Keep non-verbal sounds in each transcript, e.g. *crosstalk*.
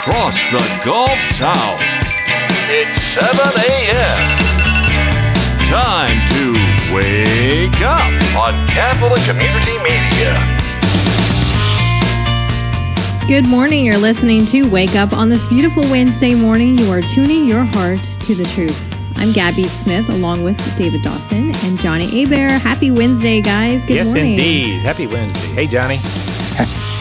Across the Gulf South. It's 7 a.m. Time to wake up. on Catholic Community Media. Good morning. You're listening to Wake Up on this beautiful Wednesday morning. You are tuning your heart to the truth. I'm Gabby Smith along with David Dawson and Johnny Abear. Happy Wednesday, guys. Good yes, morning. indeed. Happy Wednesday. Hey, Johnny.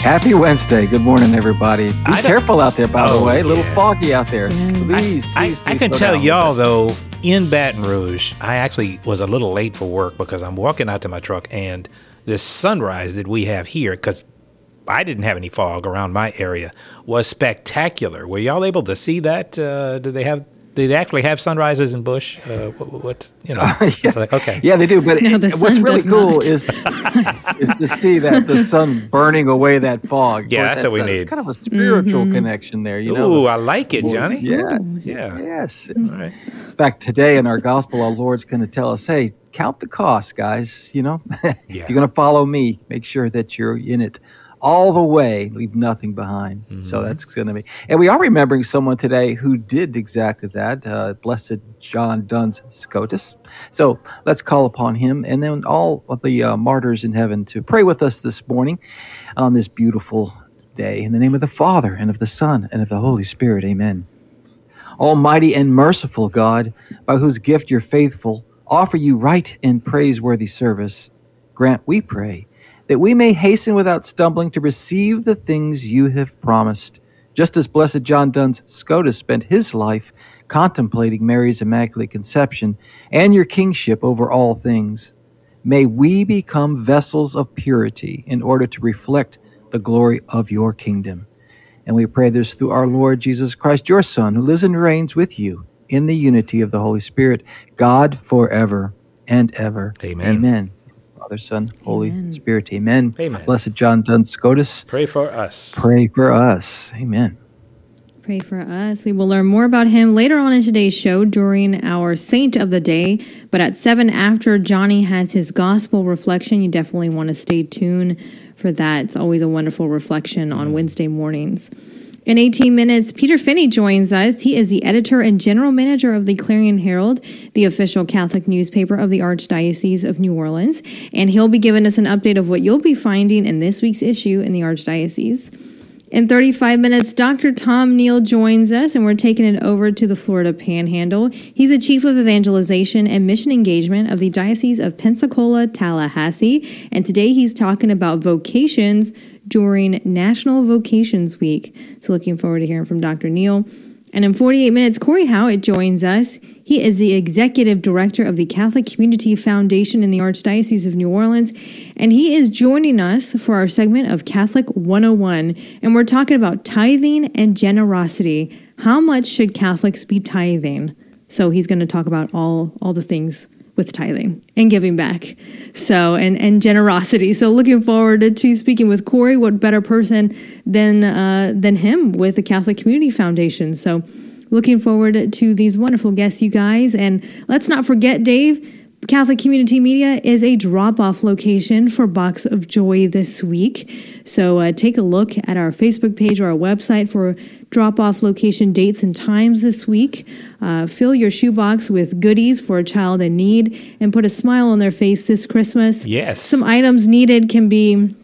Happy Wednesday. Good morning, everybody. Be I careful out there, by Oh, the way. A little yeah. foggy out there. Yes. Please, I, please, I please can tell y'all, though, in Baton Rouge, I actually was a little late for work because I'm walking out to my truck and this sunrise that we have here, because I didn't have any fog around my area, was spectacular. Were y'all able to see that? Uh, do they have? Do they actually have sunrises in Bush? Uh, what, what you know? *laughs* it's like, okay. Yeah, they do. But No, it- what's really cool not. is, *laughs* *laughs* is to see that the sun burning away that fog. Yeah, course, that's what we a- need. It's kind of a spiritual Mm-hmm. connection there, you know. Ooh, I like it, Johnny. Yeah. Yeah. Yes. It's, All right. in fact, today in our gospel, our Lord's going to tell us, hey, count the cost, guys. You know, Yeah. you're going to follow me. Make sure that you're in it all the way, leave nothing behind. Mm-hmm. So that's going to be. And we are remembering someone today who did exactly that, uh, Blessed John Duns Scotus. So let's call upon him and then all of the uh, martyrs in heaven to pray with us this morning on this beautiful day. In the name of the Father and of the Son and of the Holy Spirit, amen. Almighty and merciful God, by whose gift you're faithful, offer you right and praiseworthy service. Grant, we pray, that we may hasten without stumbling to receive the things you have promised, just as Blessed John Duns Scotus spent his life contemplating Mary's Immaculate Conception and your kingship over all things. May we become vessels of purity in order to reflect the glory of your kingdom. And we pray this through our Lord Jesus Christ, your Son, who lives and reigns with you in the unity of the Holy Spirit, God forever and ever. Amen. Amen. Father, Son, Holy Amen. Spirit. Amen. Amen. Blessed John Duns Scotus, Pray for us. pray for us. Amen. Pray for us. We will learn more about him later on in today's show during our Saint of the Day. But at 7 after Johnny has his gospel reflection, you definitely want to stay tuned for that. It's always a wonderful reflection on Wednesday mornings. In 18 minutes, Peter Finney joins us. He is the editor and general manager of the Clarion Herald, the official Catholic newspaper of the Archdiocese of New Orleans. And he'll be giving us an update of what you'll be finding in this week's issue in the Archdiocese. In 35 minutes, Dr. Tom Neal joins us, and we're taking it over to the Florida Panhandle. He's the Chief of Evangelization and Mission Engagement of the Diocese of Pensacola, Tallahassee. And today he's talking about vocations during National Vocations Week. So, looking forward to hearing from Dr. Neal. And in 48 minutes, Cory Howat joins us. He is the executive director of the Catholic Community Foundation in the Archdiocese of New Orleans, and he is joining us for our segment of Catholic 101. And we're talking about tithing and generosity. How much should Catholics be tithing? So he's going to talk about all all the things with tithing and giving back. So and and generosity. So looking forward to, to speaking with Cory. What better person than uh, than him with the Catholic Community Foundation? So looking forward to these wonderful guests, you guys. And let's not forget, Dave. Catholic Community Media is a drop off location for Box of Joy this week. So uh, take a look at our Facebook page or our website for drop off location dates and times this week. Uh, fill your shoebox with goodies for a child in need and put a smile on their face this Christmas. Yes. Some items needed can be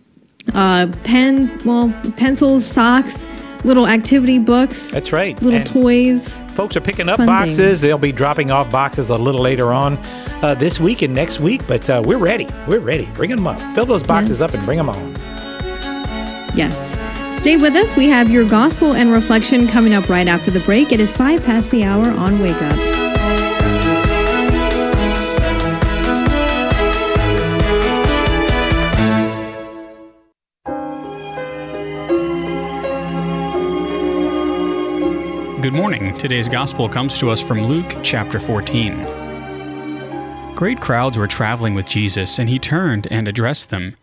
uh, pens, well, pencils, socks, little activity books. That's right. Little And- toys. Folks are picking up boxes. things. They'll be dropping off boxes a little later on uh, this week and next week, but uh, we're ready. We're ready. Bring them up. Fill those boxes Yes. up and bring them on. Yes. Stay with us. We have your gospel and reflection coming up right after the break. It is five past the hour on Wake Up. Good morning. Today's gospel comes to us from Luke chapter 14. Great crowds were traveling with Jesus, and he turned and addressed them.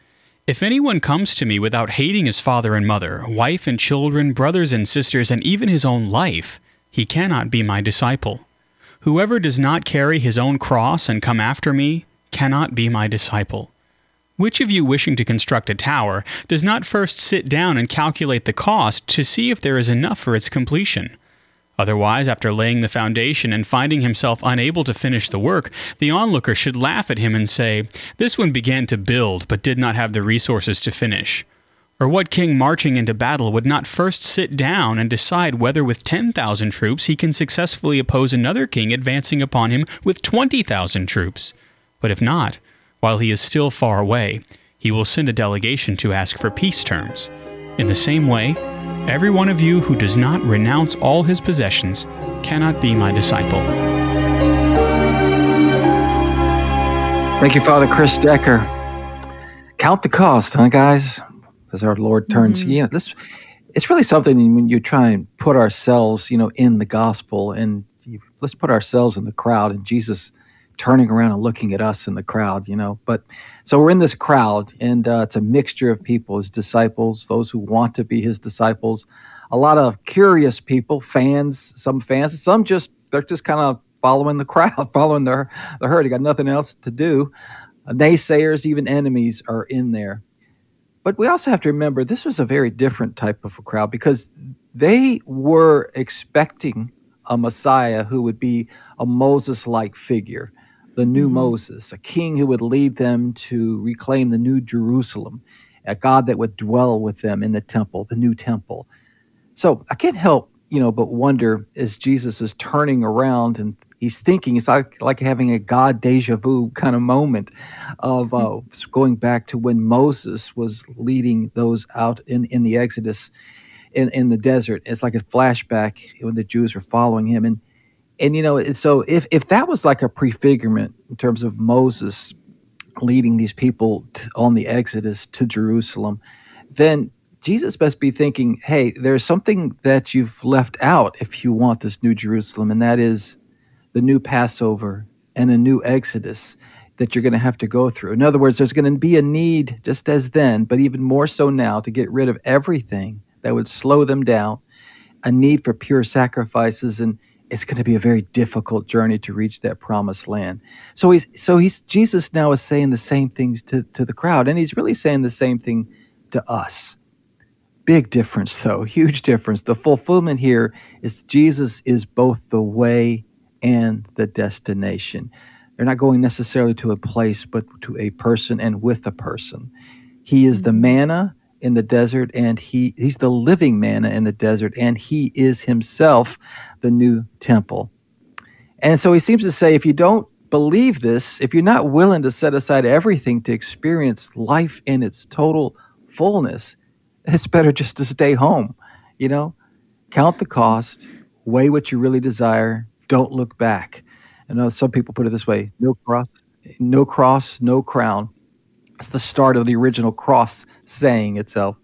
If anyone comes to me without hating his father and mother, wife and children, brothers and sisters, and even his own life, he cannot be my disciple. Whoever does not carry his own cross and come after me cannot be my disciple. Which of you wishing to construct a tower does not first sit down and calculate the cost to see if there is enough for its completion? Otherwise, after laying the foundation and finding himself unable to finish the work, the onlooker should laugh at him and say, This one began to build, but did not have the resources to finish. Or what king marching into battle would not first sit down and decide whether with 10,000 troops he can successfully oppose another king advancing upon him with 20,000 troops? But if not, while he is still far away, he will send a delegation to ask for peace terms. In the same way, every one of you who does not renounce all his possessions cannot be my disciple. Thank you, Father Chris Decker. Count the cost, huh, guys? As our Lord turns, mm-hmm. you know, this it's really something when you try and put ourselves, you know, in the gospel, and you, let's put ourselves in the crowd, and Jesus turning around and looking at us in the crowd, you know. But so we're in this crowd, and uh, it's a mixture of people, his disciples, those who want to be his disciples, a lot of curious people, fans, some fans, some just they're just kind of following the crowd, *laughs* following the the herd. They got nothing else to do. Uh, naysayers, even enemies, are in there. But we also have to remember this was a very different type of a crowd because they were expecting a Messiah who would be a Moses like figure, the new Moses, a king who would lead them to reclaim the new Jerusalem, a God that would dwell with them in the temple, the new temple. So I can't help, you know, but wonder as Jesus is turning around and he's thinking, it's like, like having a God deja vu kind of moment of uh, going back to when Moses was leading those out in, in the Exodus in, in the desert. It's like a flashback when the Jews were following him. And, and you know, so if, if that was like a prefigurement in terms of Moses leading these people on the Exodus to Jerusalem, then Jesus must be thinking, hey, there's something that you've left out if you want this new Jerusalem, and that is the new Passover and a new Exodus that you're going to have to go through. In other words, there's going to be a need, just as then, but even more so now, to get rid of everything that would slow them down, a need for pure sacrifices, and it's going to be a very difficult journey to reach that promised land. So he's so he's Jesus now is saying the same things to, to the crowd, and he's really saying the same thing to us. Big difference, though, *laughs* huge difference. The fulfillment here is Jesus is both the way and the destination. They're not going necessarily to a place, but to a person and with a person. He is the mm-hmm. manna in the desert, and he, he's the living manna in the desert, and he is himself the new temple. And so he seems to say if you don't believe this, if you're not willing to set aside everything to experience life in its total fullness, it's better just to stay home. You know, count the cost, weigh what you really desire, don't look back. I know some people put it this way no cross, no cross, no crown. It's the start of the original cross saying itself.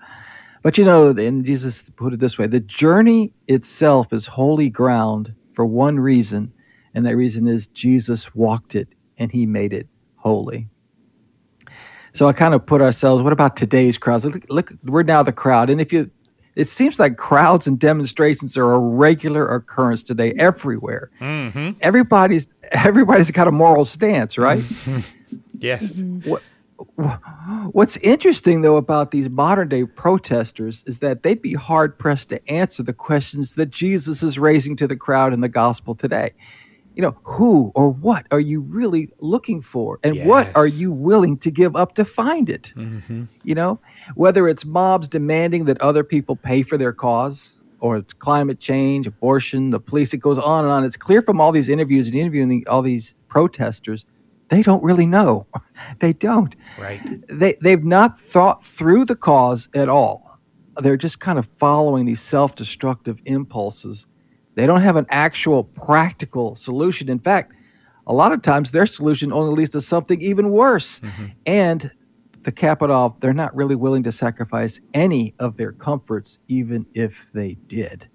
But you know, and Jesus put it this way the journey itself is holy ground for one reason, and that reason is Jesus walked it and he made it holy. So I kind of put ourselves, what about today's crowds? Look, look, we're now the crowd. And if you, it seems like crowds and demonstrations are a regular occurrence today everywhere. Mm-hmm. Everybody's, everybody's got a moral stance, right? *laughs* Yes. Mm-hmm. what, what's interesting though about these modern day protesters is that they'd be hard pressed to answer the questions that Jesus is raising to the crowd in the gospel today. You know, who or what are you really looking for? And what are you willing to give up to find it? Mm-hmm. You know, whether it's mobs demanding that other people pay for their cause or it's climate change, abortion, the police, it goes on and on. It's clear from all these interviews and interviewing the- all these protesters, they don't really know. *laughs* they don't Right. they they've not thought through the cause at all. They're just kind of following these self-destructive impulses. They don't have an actual practical solution. In fact, a lot of times their solution only leads to something even worse. Mm-hmm. And to cap it off, they're not really willing to sacrifice any of their comforts, even if they did.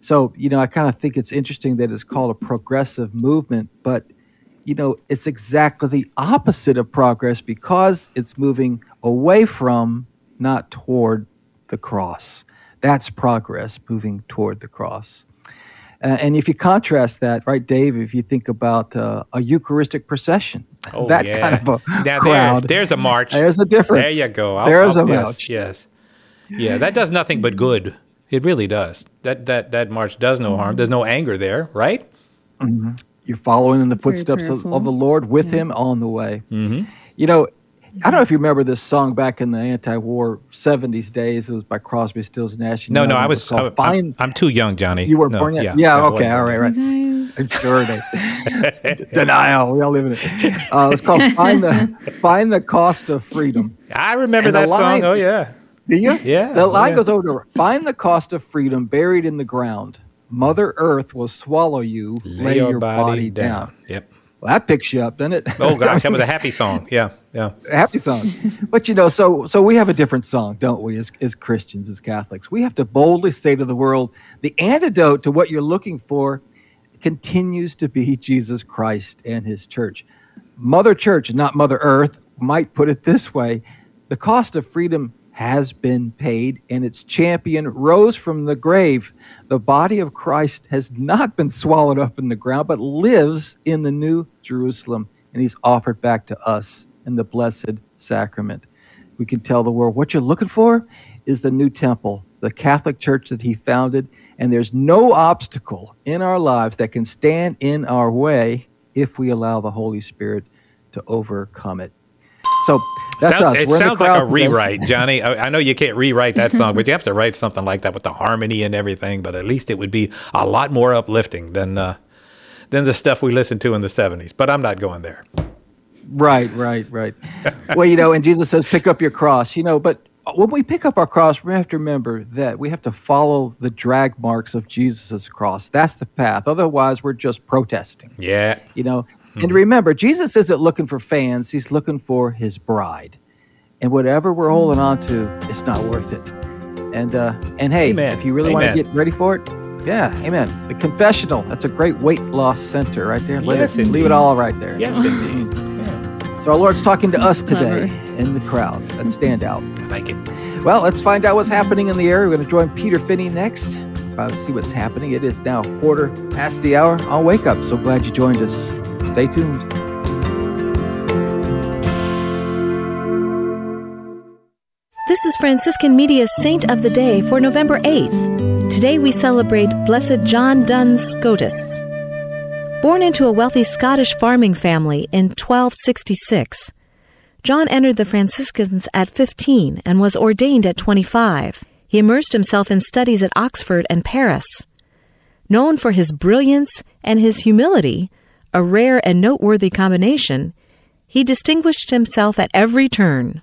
So, you know, I kind of think it's interesting that it's called a progressive movement, but, you know, it's exactly the opposite of progress because it's moving away from, not toward the cross. That's progress, moving toward the cross. Uh, and if you contrast that, right, Dave, if you think about uh, a Eucharistic procession, Oh, *laughs* that yeah. kind of a Now there- crowd. there's a march. There's a difference. There you go. I'll- There's I'll- a yes, march. Yes. Yeah, that does nothing but good. It really does. That that that march does no harm. There's no anger there, right? You're following in the very footsteps of, of the Lord with Him on the way. Mm-hmm. You know, I don't know if you remember this song back in the anti-war '70s days. It was by Crosby, Stills, Nash. and No, no, I was. I'm, I'm, I'm too young, Johnny. you were No, born yet? Yeah. Yeah. Okay. wasn't All born right. yet. Right. Guys, Sure. they- *laughs* Denial. We all live in it. Uh, it's called "Find the Find the Cost of Freedom." I remember And that line- song. Oh yeah. Do you? Yeah, The line yeah. goes over to find the cost of freedom buried in the ground. Mother Earth will swallow you. Lay, your, body, down. Yep. Well, that picks you up, doesn't it? Oh gosh, that was a happy *laughs* song. Yeah, yeah. happy song. But you know, so so we have a different song, don't we? As as Christians, as Catholics, we have to boldly say to the world, the antidote to what you're looking for continues to be Jesus Christ and His Church. Mother Church, not Mother Earth, might put it this way: the cost of freedom has been paid, and its champion rose from the grave. The body of Christ has not been swallowed up in the ground, but lives in the New Jerusalem, and He's offered back to us in the blessed sacrament. We can tell the world what you're looking for is the new temple, the Catholic Church that He founded, and there's no obstacle in our lives that can stand in our way if we allow the Holy Spirit to overcome it. So that's sounds, us. It We're sounds like a rewrite, Johnny. I, I know you can't rewrite that song, but you have to write something like that with the harmony and everything. But at least it would be a lot more uplifting than uh, than the stuff we listened to in the '70s. But I'm not going there. Right, right, right. *laughs* well, you know, and Jesus says, pick up your cross, you know, but when we pick up our cross, we have to remember that we have to follow the drag marks of Jesus' cross. That's the path. Otherwise, we're just protesting, Yeah. you know. Hmm. And remember, Jesus isn't looking for fans, he's looking for his bride. And whatever we're holding on to, it's not worth it. And uh and hey, Amen. if you really want to get ready for it, yeah, amen. The confessional, that's a great weight loss center right there. Let Yes, it leave it all right there. Yes, *laughs* indeed. Yeah, So our Lord's talking to us today in the crowd. Let's *laughs* stand out. I like it. Well, let's find out what's happening in the area. We're going to join Peter Finney next. Uh, see what's happening. It is now quarter past the hour on Wake Up. So glad you joined us. Stay tuned. This is Franciscan Media's Saint of the Day for November 8th. Today we celebrate Blessed John Duns Scotus. Born into a wealthy Scottish farming family in 1266, John entered the Franciscans at 15 and was ordained at 25. He immersed himself in studies at Oxford and Paris. Known for his brilliance and his humility, a rare and noteworthy combination, he distinguished himself at every turn.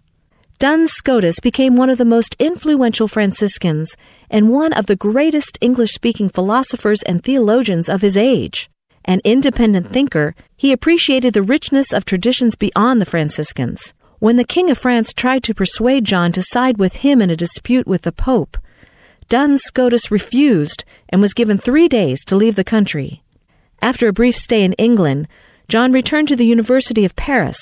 Duns Scotus became one of the most influential Franciscans and one of the greatest English speaking philosophers and theologians of his age. An independent thinker, he appreciated the richness of traditions beyond the Franciscans. When the King of France tried to persuade John to side with him in a dispute with the Pope, Duns Scotus refused and was given three days to leave the country. After a brief stay in England, John returned to the University of Paris,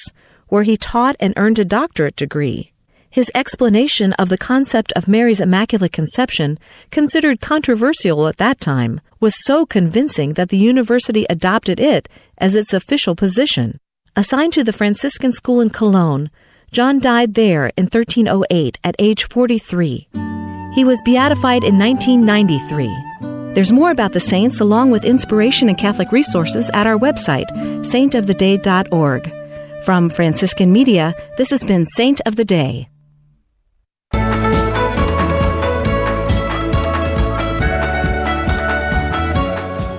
where he taught and earned a doctorate degree. His explanation of the concept of Mary's Immaculate Conception, considered controversial at that time, was so convincing that the university adopted it as its official position. Assigned to the Franciscan school in Cologne, John died there in 1308 at age 43. He was beatified in 1993. There's more about the saints along with inspiration and Catholic resources at our website, saintoftheday.org. From Franciscan Media, this has been Saint of the Day.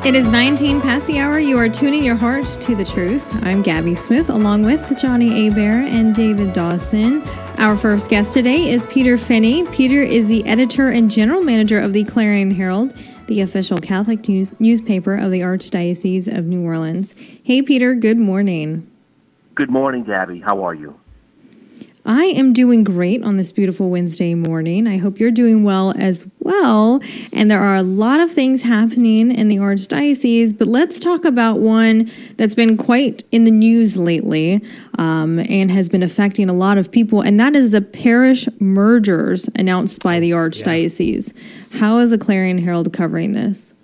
It is 19 past the hour. You are tuning your heart to the truth. I'm Gabby Smith, along with Johnny Abear and David Dawson. Our first guest today is Peter Finney. Peter is the editor and general manager of the Clarion Herald, the official Catholic news newspaper of the Archdiocese of New Orleans. Hey, Peter. Good morning. Good morning, Gabby. How are you? I am doing great on this beautiful Wednesday morning. I hope you're doing well as well. And there are a lot of things happening in the Archdiocese, but let's talk about one that's been quite in the news lately um, and has been affecting a lot of people, and that is the parish mergers announced by the Archdiocese. How is the Clarion Herald covering this?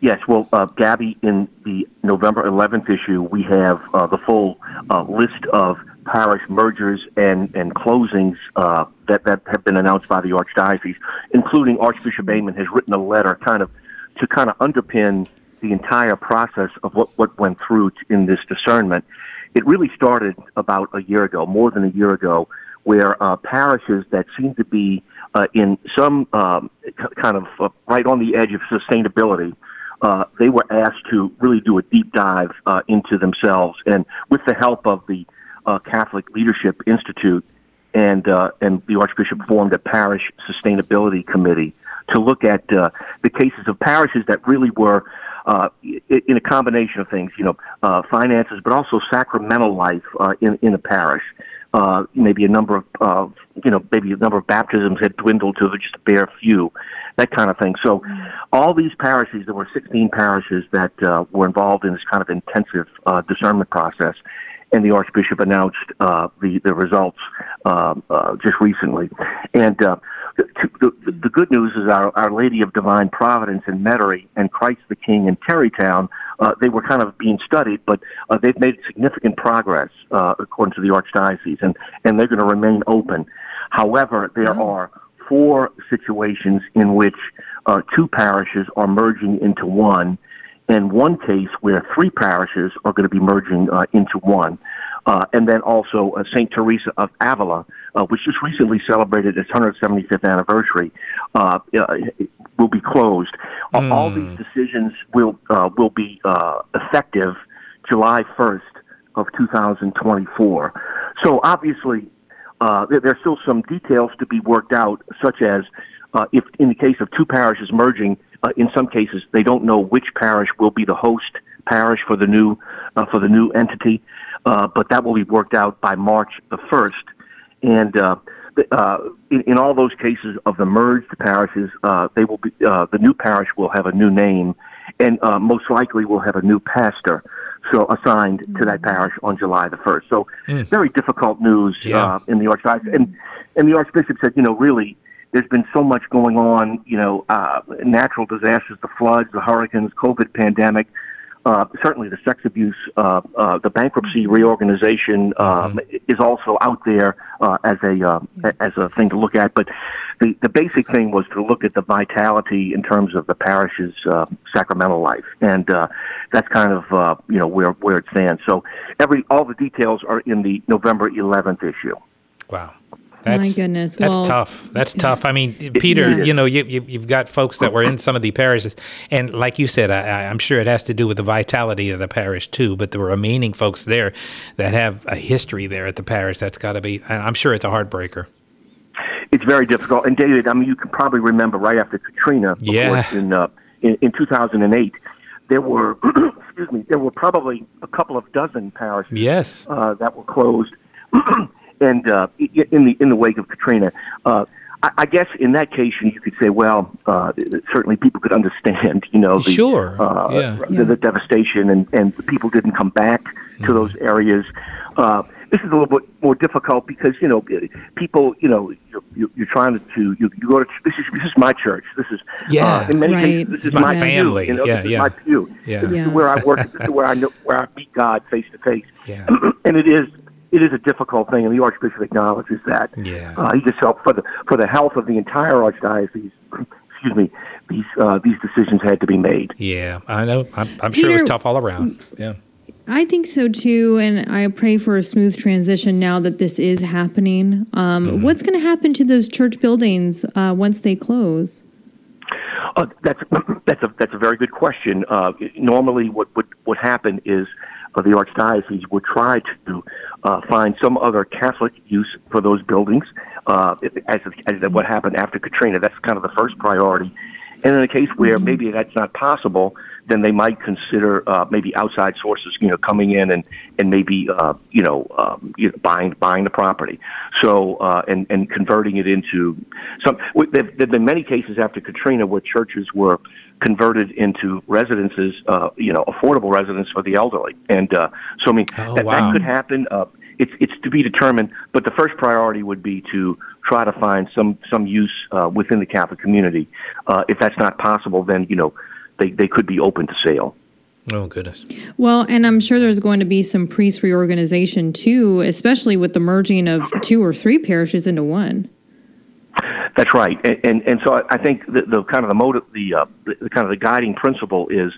Yes, well, uh, Gabby, in the November 11th issue, we have uh, the full uh, list of parish mergers and, and closings uh, that, that have been announced by the Archdiocese, including Archbishop Aymond has written a letter kind of to kind of underpin the entire process of what, what went through in this discernment. It really started about a year ago, more than a year ago, where uh, parishes that seem to be uh, in some um, kind of uh, right on the edge of sustainability uh, they were asked to really do a deep dive uh, into themselves, and with the help of the uh, Catholic Leadership Institute and uh, and the Archbishop formed a parish sustainability committee to look at uh, the cases of parishes that really were. Uh, in a combination of things, you know, uh, finances, but also sacramental life uh, in in a parish. Uh, maybe a number of, uh, you know, maybe a number of baptisms had dwindled to just a bare few, that kind of thing. So, all these parishes, there were 16 parishes that uh, were involved in this kind of intensive uh, discernment process, and the Archbishop announced uh, the the results uh, uh, just recently. And uh, the, the, the good news is our Our Lady of Divine Providence in Metairie and Christ the King in Terrytown. Uh, they were kind of being studied, but uh, they've made significant progress uh, according to the archdiocese, and and they're going to remain open. However, there are four situations in which uh, two parishes are merging into one, and one case where three parishes are going to be merging uh, into one. Uh, and then also uh, St. Teresa of Avila, uh, which just recently celebrated its 175th anniversary, uh, uh, will be closed. Uh, All these decisions will uh, will be uh, effective July 1st of 2024. So obviously, uh, there, there's still some details to be worked out, such as uh, if in the case of two parishes merging, uh, in some cases they don't know which parish will be the host parish for the new uh, for the new entity, uh, but that will be worked out by March the first, and. Uh, uh, in, in all those cases of the merged parishes, uh, they will be uh, the new parish will have a new name, and uh, most likely will have a new pastor, so assigned to that parish on July the first. So very difficult news Yeah. uh, in the archdiocese, and and the archbishop said, you know, really, there's been so much going on, you know, uh, natural disasters, the floods, the hurricanes, COVID pandemic. Uh, certainly, the sex abuse, uh, uh, the bankruptcy reorganization um, is also out there uh, as a uh, as a thing to look at. But the the basic thing was to look at the vitality in terms of the parish's uh, sacramental life, and uh, that's kind of uh, you know where where it stands. So every all the details are in the November 11th issue. Wow. That's, goodness. That's Well- tough. That's tough. I mean, Peter, Yeah. you know, you, you, you've got folks that were in some of the parishes. And like you said, I, I- I'm sure it has to do with the vitality of the parish too. But the remaining folks there that have a history there at the parish, that's got to be, I'm sure it's a heartbreaker. It's very difficult. And David, I mean, you can probably remember right after Katrina, Yeah. in, uh, in in 2008, there were *clears throat* excuse me, there were probably a couple of dozen parishes Yes. uh, that were closed, *clears throat* and uh, in the in the wake of Katrina. Uh, I, I guess in that case, you could say, well, uh, certainly people could understand, you know, the, Sure, uh, yeah. the, the devastation, and and people didn't come back Mm-hmm. to those areas. Uh, this is a little bit more difficult because you know people, you know, you're, you're you're trying to you, you go to this is this is my church. This is Yeah. uh, in many Right. cases this is My my, family. Pew, you know, Yeah, this is yeah. my pew. Yeah. This Yeah. is where I work. This is *laughs* where I know where I meet God face to face. Yeah. *clears throat* and it is it is a difficult thing, and the Archbishop acknowledges that. Yeah. Uh, he just felt for the for the health of the entire archdiocese. *clears throat* Excuse me. These uh, these decisions had to be made. Yeah. I know. I'm, I'm sure it was tough all around. Yeah. I think so too, and I pray for a smooth transition now that this is happening. Um, Mm-hmm. What's going to happen to those church buildings uh, once they close? Uh, that's *clears throat* that's a that's a very good question. Uh, normally, what would would happen is uh, the archdiocese would try to uh, find some other Catholic use for those buildings, uh, as as what happened after Katrina. That's kind of the first priority. And in a case where maybe that's not possible, then they might consider uh, maybe outside sources, you know, coming in and and maybe uh, you know, um, you know buying buying the property, so uh, and and converting it into some. There've, there've been many cases after Katrina where churches were converted into residences, uh, you know, affordable residences for the elderly, and uh, so I mean Oh, that, wow. that could happen. Uh, it's it's to be determined, but the first priority would be to try to find some some use uh, within the Catholic community. Uh, if that's not possible, then you know they they could be open to sale. Oh goodness. Well, and I'm sure there's going to be some priest reorganization too, especially with the merging of two or three parishes into one. That's right, and and, and so I, I think the, the kind of the motive, the, uh, the the kind of the guiding principle is.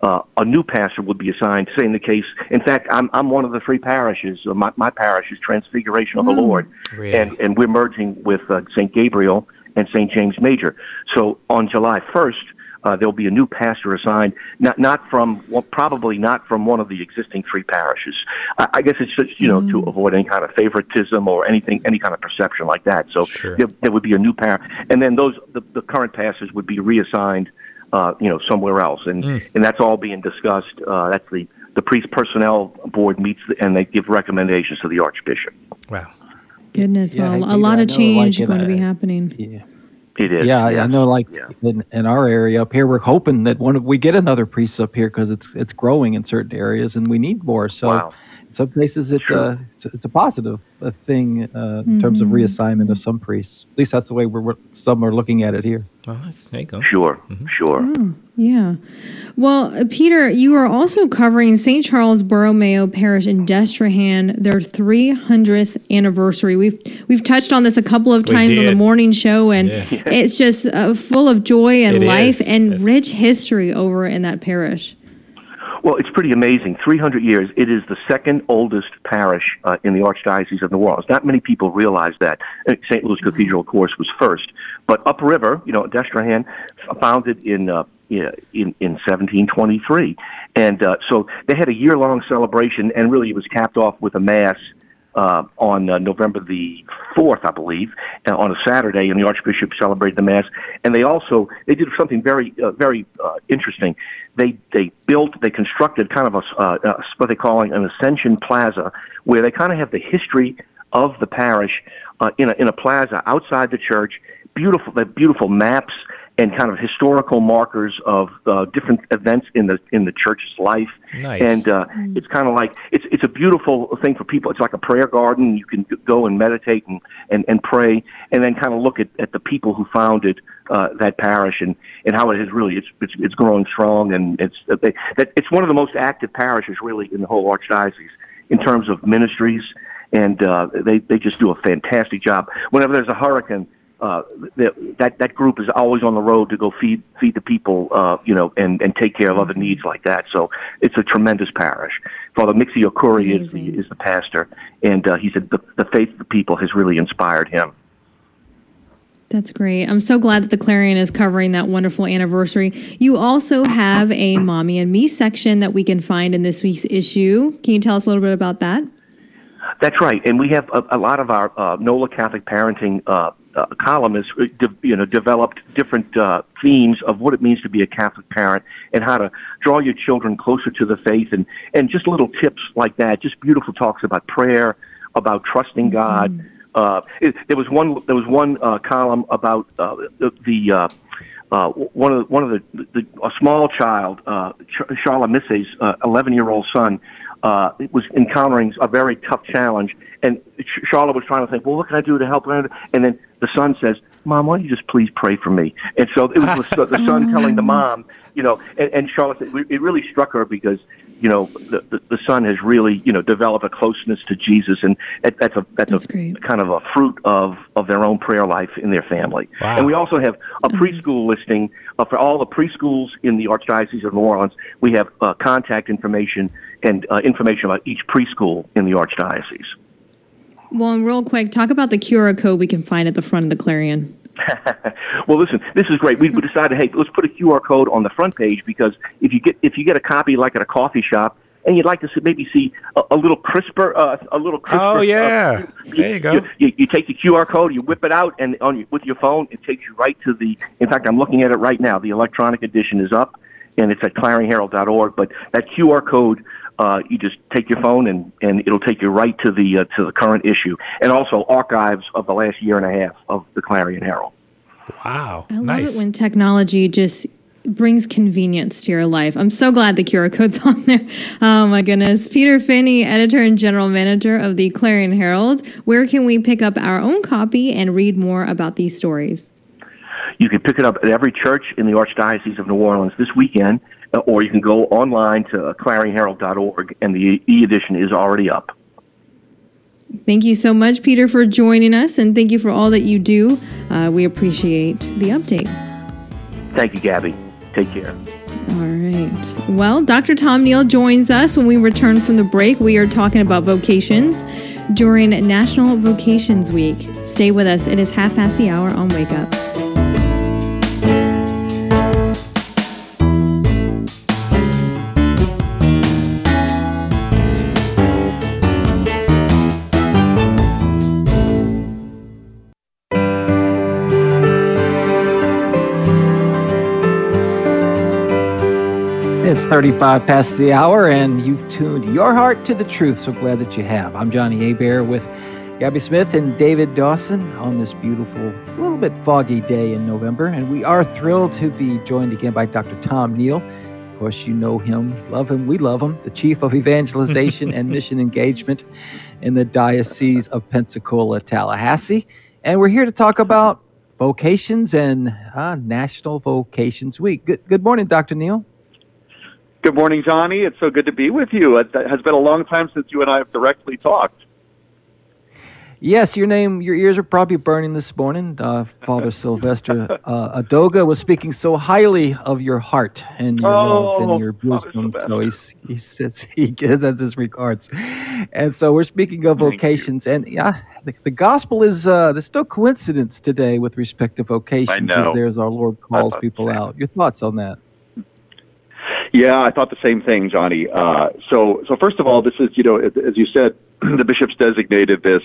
Uh, a new pastor would be assigned. Say in the case, in fact, I'm I'm one of the three parishes. Uh, my my parish is Transfiguration of the Lord, Really? and and we're merging with uh, St. Gabriel and St. James Major. So on July 1st, uh, there'll be a new pastor assigned, not not from well, probably not from one of the existing three parishes. I, I guess it's just you know to avoid any kind of favoritism or anything, any kind of perception like that. So Sure. there, there would be a new par, and then those the, the current pastors would be reassigned, uh, you know, somewhere else, and and that's all being discussed. Uh, that's the the priest personnel board meets and they give recommendations to the archbishop. Wow. Goodness, Yeah, well, I- a lot of change like, going to be happening. Yeah. It is. Yeah, I- I know. Like Yeah. in, in our area up here, we're hoping that one of, we get another priest up here because it's it's growing in certain areas and we need more. So, Wow. in some places it Sure. uh, it's, it's a positive uh, thing uh, in terms Mm-hmm. of reassignment of some priests. At least that's the way we're, we're some are looking at it here. Well, there you go. Sure, sure. Yeah. Well, uh, Peter, you are also covering St. Charles Borromeo Parish in Destrehan, their 300th anniversary. We've we've touched on this a couple of times on the morning show, and *laughs* Yeah. it's just uh, full of joy and It life is. and Yes. rich history over in that parish. Well, it's pretty amazing. 300 years. It is the second oldest parish uh, in the Archdiocese of New Orleans. Not many people realize that. Uh, St. Louis Cathedral, of course, was first. But upriver, you know, Destrehan, founded in uh, in in 1723, and uh, so they had a year-long celebration, and really it was capped off with a mass uh, on uh, November the fourth, I believe, uh, on a Saturday, and the Archbishop celebrated the mass. And they also they did something very uh, very uh, interesting. They they built they constructed kind of a uh, uh, what they call an Ascension Plaza, where they kind of have the history of the parish uh, in a in a plaza outside the church. Beautiful, have beautiful maps and kind of historical markers of uh, different events in the in the church's life. Nice. And uh, it's kind of like it's it's a beautiful thing for people. It's like a prayer garden. You can go and meditate and, and, and pray, and then kind of look at, at the people who founded uh, that parish and, and how it has really it's it's, it's growing strong and it's uh, they, that it's one of the most active parishes really in the whole archdiocese in terms of ministries, and uh, they they just do a fantastic job. Whenever there's a hurricane uh, that that group is always on the road to go feed feed the people, uh, you know, and and take care of other needs like that. So it's a tremendous parish. Father Mixio Curry is the, is the pastor, and uh, he said the, the faith of the people has really inspired him. That's great. I'm so glad that the Clarion is covering that wonderful anniversary. You also have a Mommy and Me section that we can find in this week's issue. Can you tell us a little bit about that? That's right, and we have a, a lot of our uh, NOLA Catholic parenting uh, uh, columnists, uh, de- you know, developed different uh, themes of what it means to be a Catholic parent and how to draw your children closer to the faith, and and just little tips like that. Just beautiful talks about prayer, about trusting God. Uh, it, there was one. There was one uh, column about uh, the. the uh, uh, one of the, one of the, the a small child, uh, Ch- Charlotte Misse's uh, 11 year old son, uh, it was encountering a very tough challenge, and Charlotte was trying to think, well, what can I do to help her? And then the son says, "Mom, why don't you just please pray for me?" And so it was the, the son telling the mom, you know, and, and Charlotte, said- it really struck her because you know the, the the son has really you know developed a closeness to Jesus, and that, that's a that's, That's a great. kind of a fruit of of their own prayer life in their family. Wow. And we also have a preschool listing uh, for all the preschools in the Archdiocese of New Orleans. We have uh, contact information and uh, information about each preschool in the Archdiocese. Well, and real quick, talk about the QR code we can find at the front of the Clarion. *laughs* well, listen, this is great. We we decided, hey, let's put a QR code on the front page because if you get if you get a copy like at a coffee shop, and you'd like to see, maybe see a, a little crisper, uh, a little crisper. Oh uh, yeah, there you go. You, you, you take the QR code, you whip it out, and on your, with your phone, it takes you right to the. In fact, I'm looking at it right now. The electronic edition is up, and it's at clarionherald.org. But that QR code, uh, you just take your phone, and, and it'll take you right to the uh, to the current issue, and also archives of the last year and a half of the Clarion Herald. Wow, I love it when technology just brings convenience to your life. I'm so glad the QR code's *laughs* on there. Oh my goodness. Peter Finney, editor and general manager of the Clarion Herald. Where can we pick up our own copy and read more about these stories? You can pick it up at every church in the Archdiocese of New Orleans this weekend, or you can go online to clarionherald.org, and the e-edition is already up. Thank you so much, Peter, for joining us, and thank you for all that you do. Uh, we appreciate the update. Thank you, Gabby. Take care. All right. Well, Dr. Tom Neal joins us when we return from the break. We are talking about vocations during National Vocations Week. Stay with us. It is half past the hour on Wake Up. It's 35 past the hour, and you've tuned your heart to the truth. So glad that you have. I'm Johnny Abear with Gabby Smith and David Dawson on this beautiful, little bit foggy day in November. And we are thrilled to be joined again by Dr. Tom Neal. Of course, you know him, love him, we love him, the Chief of Evangelization *laughs* and Mission Engagement in the Diocese of Pensacola, Tallahassee. And we're here to talk about vocations and uh, National Vocations Week. Good, good morning, Dr. Neal. Good morning, Johnny. It's so good to be with you. It has been a long time since you and I have directly talked. Yes, your name, your ears are probably burning this morning. Uh, Father *laughs* Sylvester uh, Adoga was speaking so highly of your heart and your love Oh, and your Father wisdom. So he's, he says *laughs* he gives us his regards. And so we're speaking of Thank you. vocations. And yeah, the, the gospel is, uh, there's no coincidence today with respect to vocations as there's our Lord calls people out. Your thoughts on that? Yeah, I thought the same thing, Johnny. Uh, so, so first of all, this is you know, as you said, *clears throat* the bishops designated this.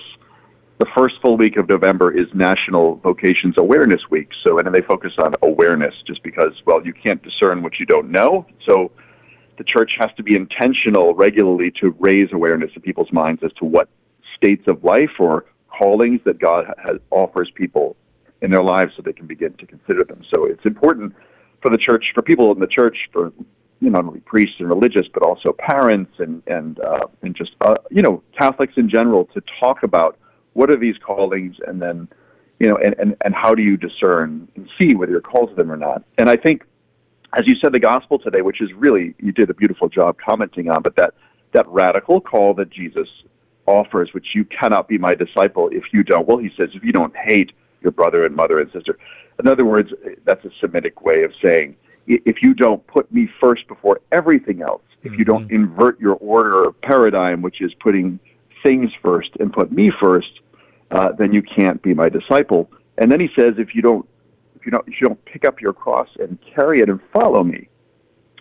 The first full week of November is National Vocations Awareness Week. So, and then they focus on awareness, just because, well, you can't discern what you don't know. So, the church has to be intentional regularly to raise awareness in people's minds as to what states of life or callings that God has, offers people in their lives, so they can begin to consider them. So, it's important for the church, for people in the church, for you know, not only priests and religious, but also parents and and uh, and just uh, you know Catholics in general to talk about what are these callings, and then you know, and, and and how do you discern and see whether you're called to them or not. And I think, as you said, the gospel today, which is really you did a beautiful job commenting on, but that that radical call that Jesus offers, which you cannot be my disciple if you don't. Well, he says, if you don't hate your brother and mother and sister. In other words, that's a Semitic way of saying, if you don't put me first before everything else, if you don't invert your order or paradigm, which is putting things first and put me first, uh, then you can't be my disciple. And then he says, if you don't, if you don't, if you don't pick up your cross and carry it and follow me,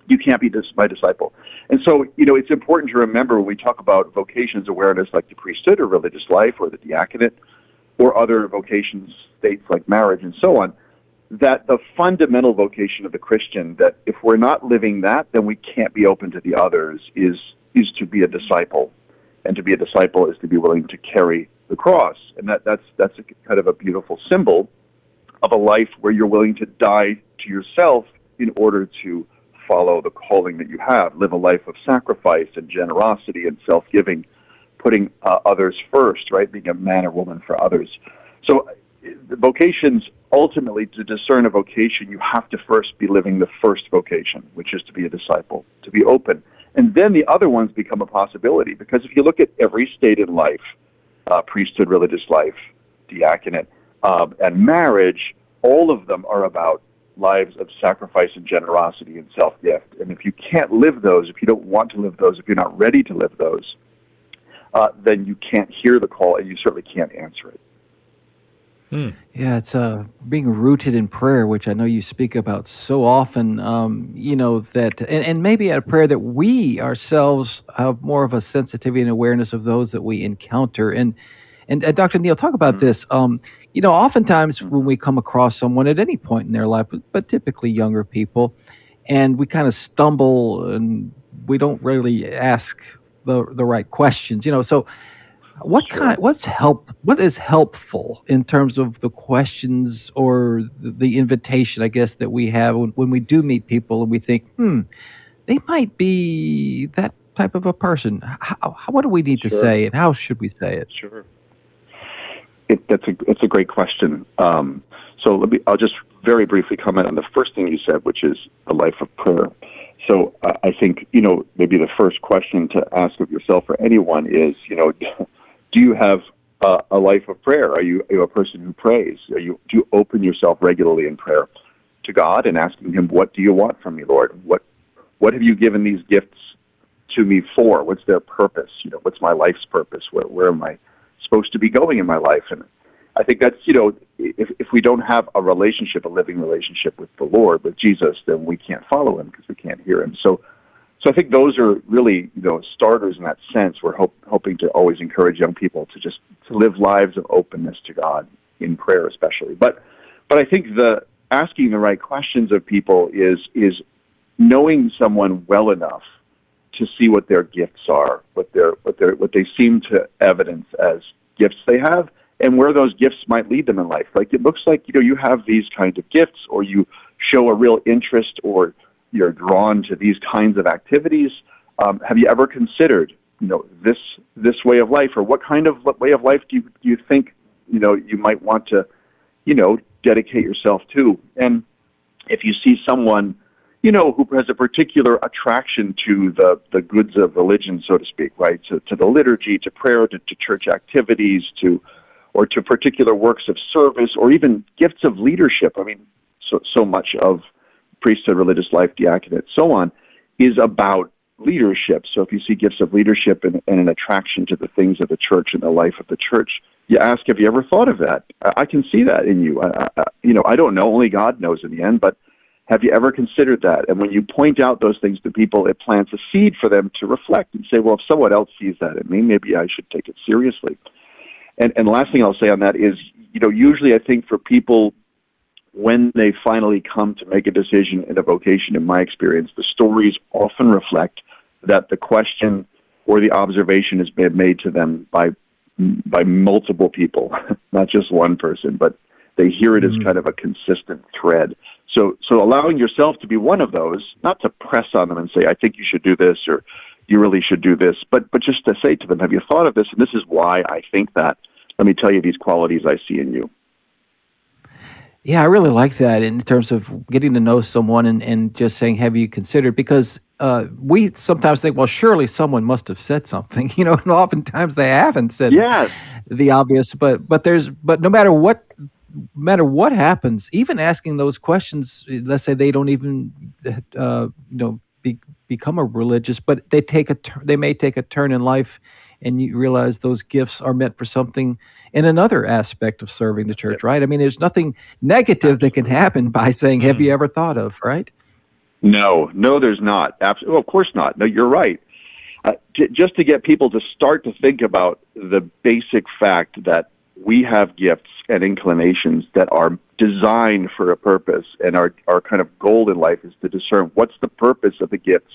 you can't be this, my disciple. And so, you know, it's important to remember when we talk about vocations awareness, like the priesthood or religious life or the diaconate, or other vocations states like marriage and so on, that the fundamental vocation of the Christian, that if we're not living that, then we can't be open to the others, is is to be a disciple, and to be a disciple is to be willing to carry the cross, and that that's that's a kind of a beautiful symbol of a life where you're willing to die to yourself in order to follow the calling that you have, live a life of sacrifice and generosity and self-giving, putting uh, others first, right? Being a man or woman for others. So, the vocations ultimately to discern a vocation, you have to first be living the first vocation, which is to be a disciple, to be open, and then the other ones become a possibility. Because if you look at every state in life, uh, priesthood, religious life, diaconate, um, and marriage, all of them are about lives of sacrifice and generosity and self-gift. And if you can't live those, if you don't want to live those, if you're not ready to live those, uh, then you can't hear the call and you certainly can't answer it. Yeah, it's uh, being rooted in prayer, which I know you speak about so often, um, you know, that, and, and maybe a prayer that we ourselves have more of a sensitivity and awareness of those that we encounter. And, and uh, Dr. Neal, talk about this. Um, you know, oftentimes when we come across someone at any point in their life, but, but typically younger people, and we kind of stumble and we don't really ask the, the right questions, you know, so what kind? What's help? What is helpful in terms of the questions or the, invitation? I guess that we have when, when we do meet people and we think, hmm, they might be that type of a person. How, how, what do we need to say, and how should we say it? Sure. It, that's a it's a great question. Um, so let me. I'll just very briefly comment on the first thing you said, which is a life of prayer. So uh, I think you know maybe the first question to ask of yourself or anyone is you know *laughs* do you have uh, a life of prayer? Are you, are you a person who prays? Are you do you open yourself regularly in prayer to God and asking Him what do you want from me, Lord? What what have you given these gifts to me for? What's their purpose? You know, what's my life's purpose? Where where am I supposed to be going in my life? And I think that's you know, if if we don't have a relationship, a living relationship with the Lord, with Jesus, then we can't follow Him because we can't hear Him. So. So I think those are really, you know, starters in that sense. We're hope, hoping to always encourage young people to just to live lives of openness to God in prayer, especially. But, but I think the asking the right questions of people is is knowing someone well enough to see what their gifts are, what their what their what they seem to evidence as gifts they have, and where those gifts might lead them in life. Like it looks like you know you have these kinds of gifts, or you show a real interest, or you're drawn to these kinds of activities. Um, have you ever considered you know this this way of life, or what kind of way of life do you do you think you know you might want to you know dedicate yourself to? And if you see someone you know, who has a particular attraction to the, the goods of religion, so to speak, right? To, to the liturgy, to prayer, to, to church activities, to or to particular works of service, or even gifts of leadership. I mean, so so much of priesthood, religious life, diaconate, so on, is about leadership. So if you see gifts of leadership and, and an attraction to the things of the church and the life of the church, you ask, have you ever thought of that? I, I can see that in you. I, I, you know, I don't know. Only God knows in the end, but have you ever considered that? And when you point out those things to people, it plants a seed for them to reflect and say, well, if someone else sees that in me, maybe I should take it seriously. And, and the last thing I'll say on that is, you know, usually I think for people, when they finally come to make a decision in a vocation, in my experience, the stories often reflect that the question or the observation has been made to them by by multiple people, *laughs* not just one person, but they hear it as mm. kind of a consistent thread. So, so allowing yourself to be one of those, not to press on them and say, "I think you should do this," or "You really should do this," but but just to say to them, "Have you thought of this?" And this is why I think that. Let me tell you these qualities I see in you. Yeah, I really like that in terms of getting to know someone and, and just saying, have you considered? Because uh, we sometimes think, well, surely someone must have said something, *laughs* you know, and oftentimes they haven't said Yes. the obvious. But but there's but no matter what no matter what happens, even asking those questions, let's say they don't even uh, you know become a religious, but they take a tur- they may take a turn in life, and you realize those gifts are meant for something in another aspect of serving the church, right? I mean, there's nothing negative that can happen by saying, "Have you ever thought of?" Right? No, no, there's not. Absolutely, well, of course not. No, you're right. Uh, j- just to get people to start to think about the basic fact that we have gifts and inclinations that are designed for a purpose, and our our kind of goal in life is to discern what's the purpose of the gifts.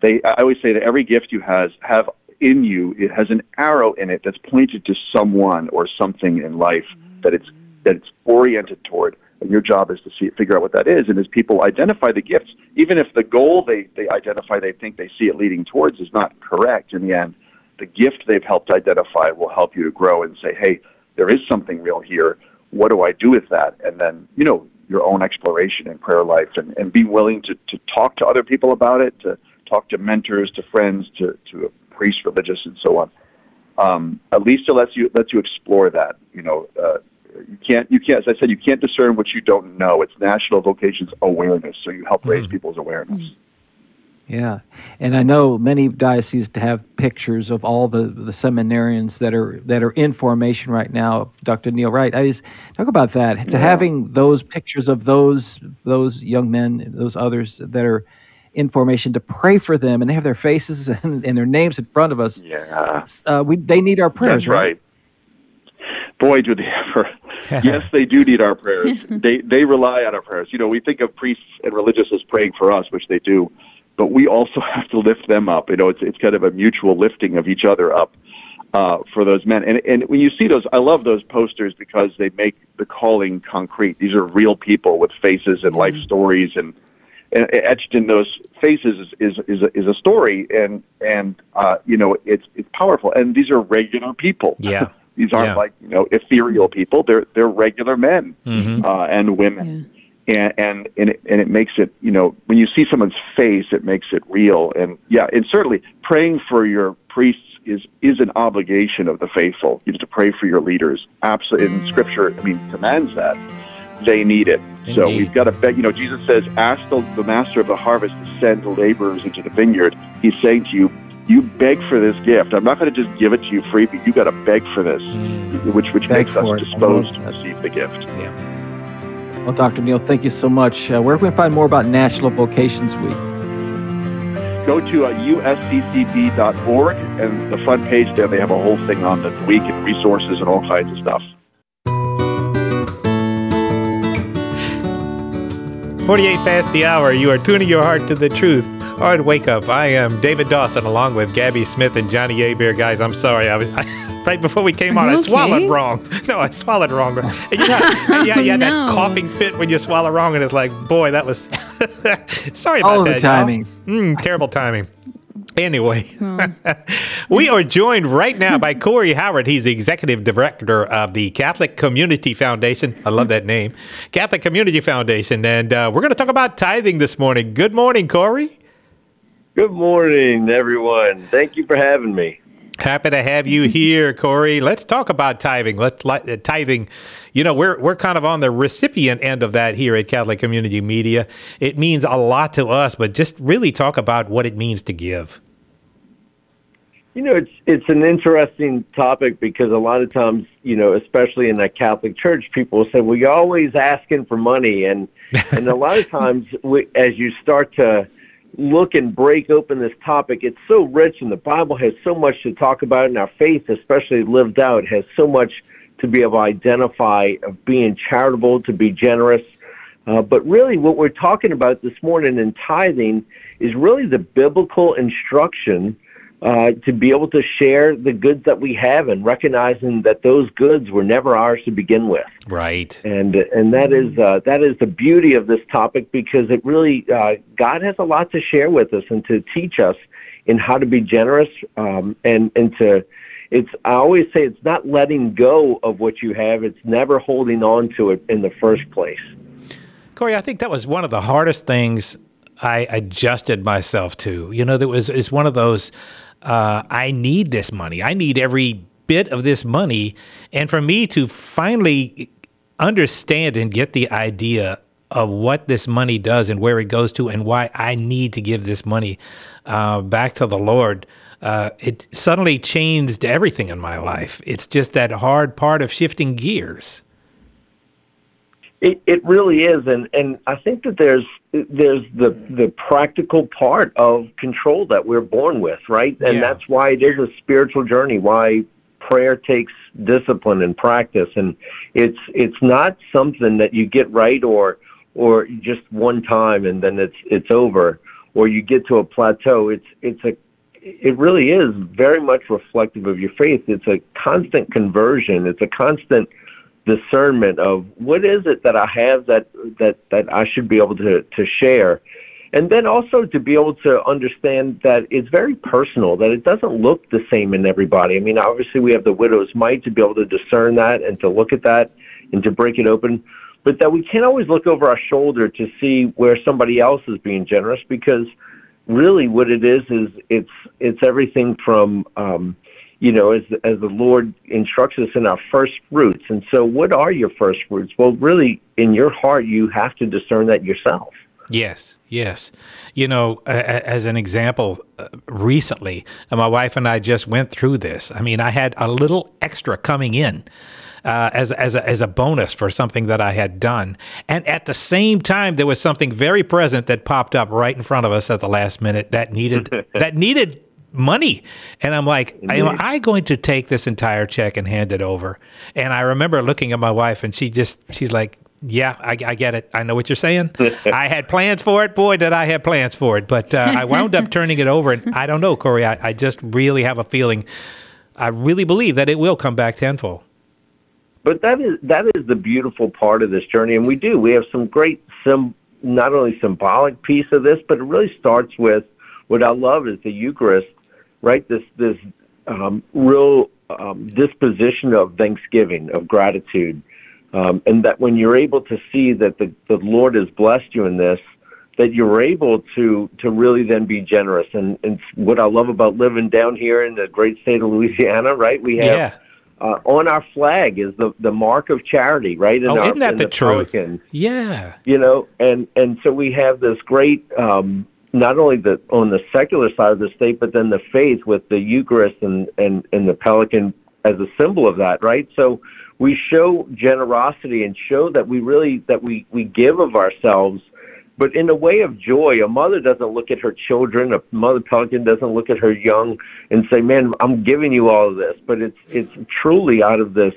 They, I always say that every gift you has have in you, it has an arrow in it that's pointed to someone or something in life mm-hmm. that it's that it's oriented toward. And your job is to see figure out what that is. And as people identify the gifts, even if the goal they, they identify they think they see it leading towards is not correct in the end, the gift they've helped identify will help you to grow and say, Hey, there is something real here. What do I do with that? And then, you know, your own exploration and prayer life and, and be willing to, to talk to other people about it, to talk to mentors, to friends, to, to a priest, religious, and so on. Um, at least it lets you lets you explore that. You know, uh, you can't you can't as I said you can't discern what you don't know. It's national vocations awareness, so you help raise people's awareness. Yeah, and I know many dioceses to have pictures of all the, the seminarians that are that are in formation right now. Dr. Neal Wright, I just talk about that. To having those pictures of those those young men, those others that are in formation, to pray for them, and they have their faces *laughs* and, and their names in front of us. Yeah, uh, we they need our prayers. That's right. Boy, do they ever! *laughs* yes, they do need our prayers. they they rely on our prayers. You know, we think of priests and religious as praying for us, which they do but we also *laughs* have to lift them up. You know, it's it's kind of a mutual lifting of each other up uh, for those men. And and when you see those, I love those posters because they make the calling concrete. These are real people with faces and life stories, and, and etched in those faces is is is a, is a story, and and uh, you know it's it's powerful. And these are regular people. Yeah. *laughs* These aren't Yeah. like you know ethereal people. They're they're regular men Mhm. uh, and women and and and it, and it makes it you know when you see someone's face it makes it real. And yeah and certainly praying for your priests is is an obligation of the faithful. You know to pray for your leaders. Absolutely and scripture i mean commands that. They need it. So Indeed. we've got to beg you know jesus says ask the, the master of the harvest to send the laborers into the vineyard. He's saying to you you beg for this gift. I'm not going to just give it to you free but you got to beg for this mm. which which Beg makes us it. disposed mm-hmm. to receive the gift Well, Dr. Neal, thank you so much. Uh, where can we find more about National Vocations Week? go to uh, usccb.org and the front page there they have a whole thing on the week and resources and all kinds of stuff 48 past the hour. You are tuning your heart to the truth. All right, wake up. I am David Dawson along with Gabby Smith and Johnny Abear. Guys, I'm sorry. I was I, *laughs* right before we came on. you I swallowed wrong. *laughs* No, I swallowed wrong. *laughs* You know, yeah, yeah, Oh, that coughing fit when you swallow wrong, and it's like, boy, that was. sorry about All of that. the timing. y'all. Mm, terrible timing. Anyway, we are joined right now by Cory Howat. He's the executive director of the Catholic Community Foundation. I love that name, Catholic Community Foundation. And uh, we're going to talk about tithing this morning. Good morning, Cory. Good morning, everyone. Thank you for having me. Happy to have you here, Cory. Let's talk about tithing. Let uh, tithing. You know, we're we're kind of on the recipient end of that here at Catholic Community Media. It means a lot to us, but just really talk about what it means to give. You know, it's it's an interesting topic because a lot of times, you know, especially in the Catholic Church, people say, "Well, you're always asking for money," and and a lot of *laughs* times, we, as you start to look and break open this topic, it's so rich, and the Bible has so much to talk about, and our faith, especially lived out, has so much to be able to identify of being charitable, to be generous. Uh, but really, what we're talking about this morning in tithing is really the biblical instruction to be able to share the goods that we have and recognizing that those goods were never ours to begin with. Right. And and that is uh, that is the beauty of this topic because it really uh, God has a lot to share with us and to teach us in how to be generous um, and and to it's I always say it's not letting go of what you have it's never holding on to it in the first place. Cory, I think that was one of the hardest things I adjusted myself to. You know, that was is one of those. Uh, I need this money. I need every bit of this money, and for me to finally understand and get the idea of what this money does and where it goes to, and why I need to give this money uh, back to the Lord. Uh, it suddenly changed everything in my life. It's just that hard part of shifting gears. It it really is, and and I think that there's there's the the practical part of control that we're born with, right? And Yeah. that's why it is a spiritual journey. Why prayer takes discipline and practice, and it's it's not something that you get right or or just one time and then it's it's over, or you get to a plateau. It's it's a it really is very much reflective of your faith. It's a constant conversion. It's a constant discernment of what is it that I have that that that I should be able to to share. And then also to be able to understand that it's very personal, that it doesn't look the same in everybody. I mean, obviously we have the widow's mite to be able to discern that and to look at that and to break it open, but that we can't always look over our shoulder to see where somebody else is being generous because really what it is is it's it's everything from um, you know as as the Lord instructs us in our first fruits. And so, what are your first fruits? Well, really, in your heart, you have to discern that yourself. Yes, yes. You know, as an example, uh, recently, uh, my wife and I just went through this. I mean, I had a little extra coming in. Uh, as as a, as a bonus for something that I had done, and at the same time, there was something very present that popped up right in front of us at the last minute that needed *laughs* that needed money. And I'm like, am I going to take this entire check and hand it over? And I remember looking at my wife, and she just she's like, yeah, I, I get it. I know what you're saying. *laughs* I had plans for it. Boy, did I have plans for it. But uh, I wound up turning it over. And I don't know, Cory. I, I just really have a feeling. I really believe that it will come back tenfold. But that is that is the beautiful part of this journey, and we do. We have some great sim, not only symbolic piece of this, but it really starts with what I love is the Eucharist, right? This this um, real um, disposition of thanksgiving, of gratitude, um, and that when you're able to see that the, the Lord has blessed you in this, that you're able to to really then be generous. And, and what I love about living down here in the great state of Louisiana, right? We have. Yeah. Uh, on our flag is the, the mark of charity, right? In oh, our, isn't that in the, truth? Pelican Yeah. you know and and so we have this great um not only the on the secular side of the state but then the faith with the eucharist and and and the pelican as a symbol of that right? So we show generosity and show that we really that we we give of ourselves but in a way of joy. A mother doesn't look at her children. A mother pelican doesn't look at her young and say man i'm giving you all of this. But it's it's truly out of this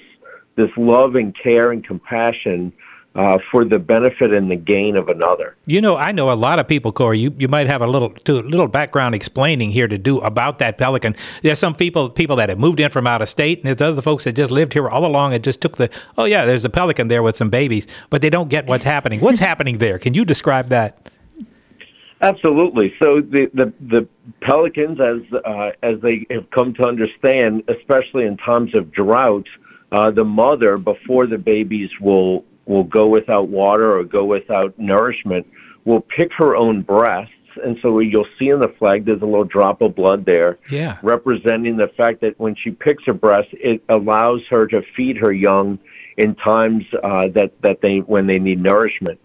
this love and care and compassion uh, for the benefit and the gain of another. You know, I know a lot of people, Cory. You, you might have a little to, little background explaining here to do about that pelican. There's some people people that have moved in from out of state, and there's other folks that just lived here all along and just took the oh yeah, there's a pelican there with some babies, but they don't get what's happening. What's *laughs* happening there? Can you describe that? Absolutely. So the the, the pelicans, as uh, as they have come to understand, especially in times of drought, uh, the mother before the babies will will go without water or go without nourishment will pick her own breasts. And so you'll see in the flag there's a little drop of blood there. Yeah. representing the fact that when she picks her breast, it allows her to feed her young in times uh, that that they when they need nourishment,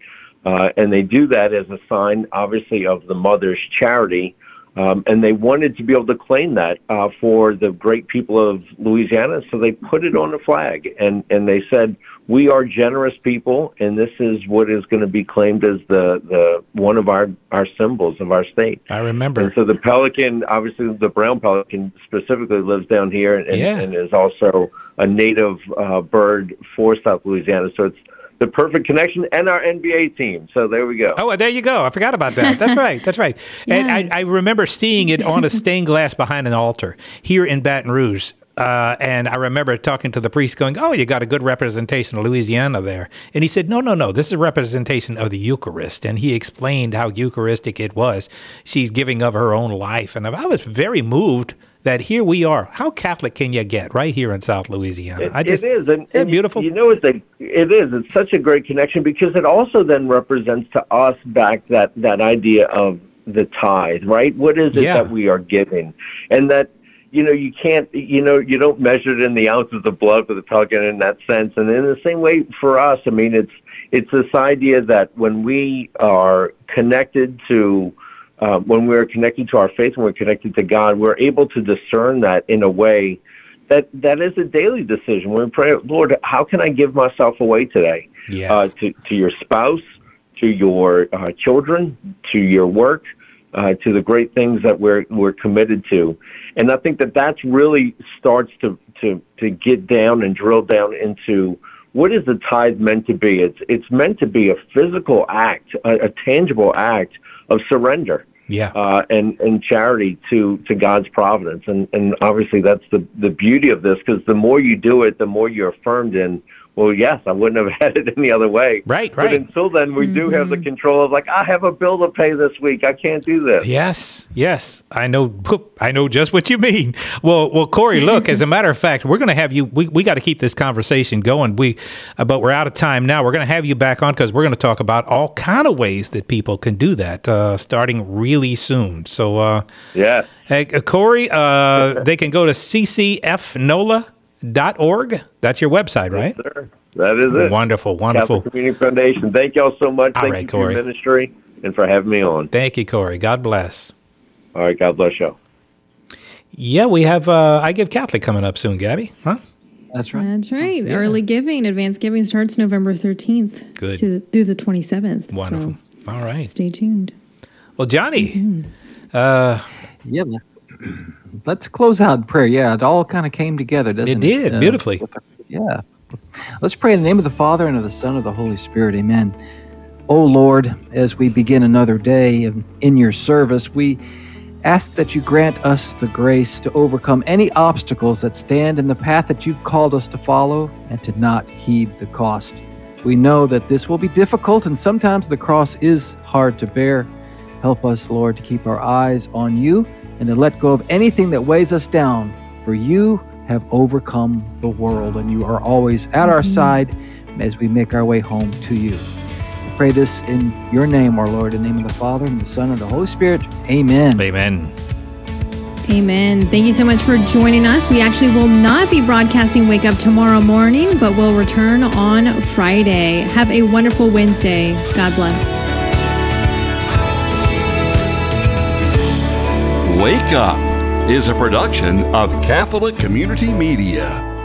uh, and they do that as a sign, obviously, of the mother's charity. Um, and they wanted to be able to claim that uh, for the great people of Louisiana, so they put it on the flag, and and they said we are generous people, and this is what is going to be claimed as the the one of our our symbols of our state. I remember. And so the pelican, obviously the brown pelican specifically lives down here and, Yeah. and is also a native uh, bird for South Louisiana. So it's the perfect connection and our NBA team. So there we go. Oh, there you go. I forgot about that. That's right. That's right. *laughs* And I, I remember seeing it on a stained glass behind an altar here in Baton Rouge. Uh, and I remember talking to the priest going, Oh, you got a good representation of Louisiana there. And he said, No, no, no. This is a representation of the Eucharist. And he explained how Eucharistic it was. She's giving of her own life. And I was very moved that here we are. How Catholic can you get right here in South Louisiana? I just, it is, and, and beautiful. You, know, it's a, it is. It's such a great connection because it also then represents to us back that that idea of the tithe, right? What is it Yeah. that we are giving, and that you know you can't, you know, you don't measure it in the ounces of blood for the pelican in that sense, and in the same way for us, I mean, it's it's this idea that when we are connected to when we're connected to our faith and we're connected to God, we're able to discern that in a way that that is a daily decision. When we pray, Lord, how can I give myself away today? Yeah. Uh, to to your spouse, to your uh, children, to your work, uh, to the great things that we're we're committed to, and I think that that's really starts to to to get down and drill down into what is the tithe meant to be? It's it's meant to be a physical act, a, a tangible act of surrender yeah. uh, and and charity to to God's providence, and and obviously that's the the beauty of this because the more you do it, the more you're affirmed in. Well, yes, I wouldn't have *laughs* had it any other way. Right, right. But until then, we do have the control of like, I have a bill to pay this week. I can't do this. Yes, yes, I know. I know just what you mean. Well, well, Cory, look. as a *laughs* matter of fact, we're going to have you. We, we got to keep this conversation going. We, uh, but we're out of time now. We're going to have you back on because we're going to talk about all kind of ways that people can do that, uh, starting really soon. So, uh, Yeah. hey, uh, Cory, uh, they can go to ccfnola.org. That's your website, right? Sir, that is it. Wonderful, wonderful. Catholic Community Foundation. Thank y'all so much. All Thank right, you for your ministry. and for having me on. Thank you, Cory. God bless. All right, God bless you. Yeah, we have uh, I Give Catholic coming up soon, Gabby. Huh? That's right. That's right. Early giving, advanced giving starts November 13th Good. to through the 27th. Wonderful. All right. Stay tuned. Well, Johnny, uh, Yeah. Let- Let's close out in prayer. Yeah, it all kind of came together, doesn't it? did, Uh, beautifully. yeah. Let's pray in the name of the Father and of the Son and of the Holy Spirit. Amen. Oh Lord, as we begin another day in your service, we ask that you grant us the grace to overcome any obstacles that stand in the path that you've called us to follow and to not heed the cost. We know that this will be difficult and sometimes the cross is hard to bear. Help us, Lord, to keep our eyes on you and to let go of anything that weighs us down, for you have overcome the world and you are always at our mm-hmm. side as we make our way home to you. We pray this in your name, our Lord, in the name of the Father and the Son and the Holy Spirit. Amen. Amen. Amen. Thank you so much for joining us. We actually will not be broadcasting Wake Up tomorrow morning, but we'll return on Friday. Have a wonderful Wednesday. God bless. Wake Up is a production of Catholic Community Media.